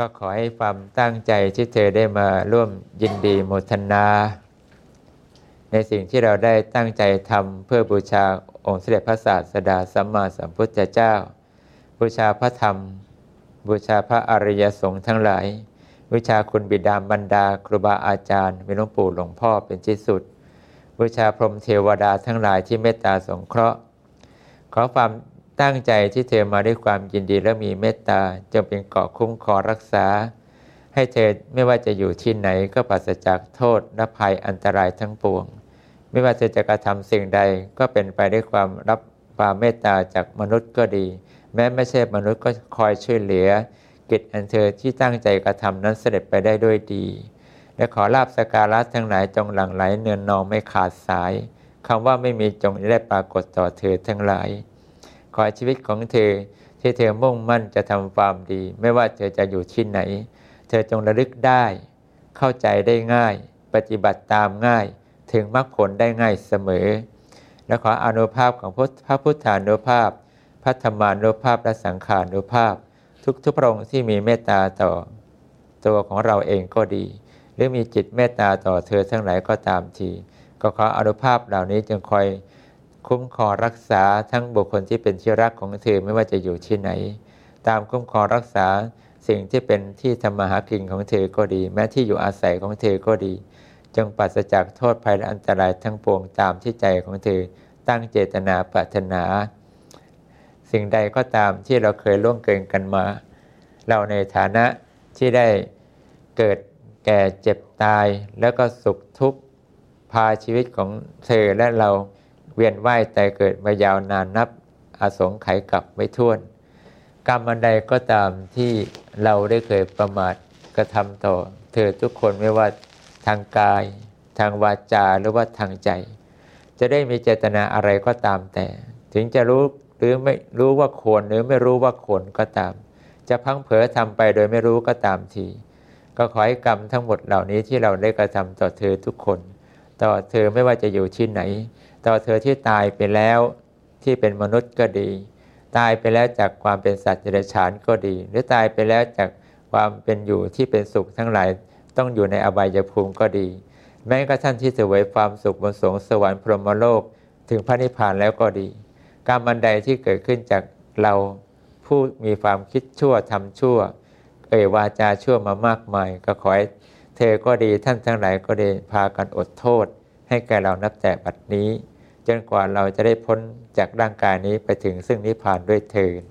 ก็ขอให้ความตั้งใจที่เธอได้มาร่วมยินดีโมทนา ในสิ่งที่เราได้ตั้งใจทำเพื่อบูชาองค์เสด็จพระศาสดาสัมมาสัมพุทธเจ้า บูชาพระธรรม บูชาพระอริยสงฆ์ทั้งหลาย บูชาคุณบิดาบรรดาครูบาอาจารย์มีหลวงปู่หลวงพ่อเป็นที่สุด บูชาพรหมเทวดาทั้งหลายที่เมตตาสงเคราะห์ ขอความ ตั้งใจที่เธอมาด้วยความยินดีและมีเมตตาจงเป็นเกาะคุ้มครองรักษา ให้เธอไม่ว่าจะอยู่ที่ไหนก็ปราศจากโทษและภัยอันตรายทั้งปวง ไม่ว่าเธอจะกระทำสิ่งใดก็เป็นไปด้วยความรับความเมตตาจากมนุษย์ก็ดี แม้ไม่ใช่มนุษย์ก็คอยช่วยเหลือ กิจอันเธอที่ตั้งใจกระทำนั้นเสด็จไปได้ด้วยดี และขอลาบสการะทั้งหลายจงหลั่งไหลเนือนนองไม่ขาดสายคำว่าไม่มีจงได้ปรากฏต่อเธอทั้งหลาย ขอชีวิตของเธอ ที่เธอมุ่งมั่นจะทำความดี ไม่ว่าเธอจะอยู่ที่ไหน เธอจงระลึกได้ เข้าใจได้ง่าย ปฏิบัติตามง่าย ถึงมรรคผลได้ง่ายเสมอ และขออนุภาพของพระพุทธานุภาพ พระธรรมานุภาพและสังขานุภาพ ทุกทุกพระองค์ที่มีเมตตาต่อ ตัวของเราเองก็ดี หรือมีจิตเมตตาต่อเธอทั้งหลายก็ตามที ก็ขออนุภาพเหล่านี้จึงคอย คุ้มครองรักษาทั้งบุคคลที่เป็นที่รักของเธอไม่ว่าจะอยู่ที่ไหน ตามคุ้มครองรักษาสิ่งที่เป็นที่ทำมาหากินของเธอก็ดี แม้ที่อยู่อาศัยของเธอก็ดี จงปราศจากโทษภัยและอันตรายทั้งปวงตามที่ใจของเธอ ตั้งเจตนาปรารถนา สิ่งใดก็ตามที่เราเคยล่วงเกินกันมา เราในฐานะที่ได้เกิดแก่เจ็บตายแล้วก็สุขทุกข์พาชีวิตของเธอและเรา เวียนว่ายแต่เกิดมายาวนานนับอาสงไขยกลับไม่ท้วน กรรมอันใดก็ตามที่เราได้เคยประมาทกระทำต่อ เธอทุกคนไม่ว่าทางกาย ทางวาจาหรือว่าทางใจ จะได้มีเจตนาอะไรก็ตามแต่ ถึงจะรู้หรือไม่รู้ว่าควรหรือไม่รู้ว่าควรก็ตาม จะพังเผลอทำไปโดยไม่รู้ก็ตามที ก็ขอให้กรรมทั้งหมดเหล่านี้ที่เราได้กระทำต่อเธอทุกคน ต่อเธอไม่ว่าจะอยู่ที่ไหน ต่อเธอที่ตายไปแล้วที่เป็นมนุษย์ก็ดี ตายไปแล้วจากความเป็นสัตว์เดรัจฉานก็ดี หรือตายไปแล้วจากความเป็นอยู่ที่เป็นสุขทั้งหลายต้องอยู่ในอบายภูมิก็ดี แม้กระทั่งที่เสวยความสุขบนสวงสวรรค์พรหมโลกถึงพระนิพพานแล้วก็ดีกรรมอันใดที่เกิดขึ้นจากเราผู้มีความคิดชั่วทำชั่ว เอ่ยวาจาชั่วมามากมาย ก็ขอให้ เธอก็ดีท่านทั้งหลายก็ดีพากันอดโทษ ให้แก่เรานับแต่บัดนี้ จนกว่าเราจะได้พ้นจากร่างกายนี้ไปถึงซึ่งนิพพานด้วยเถิด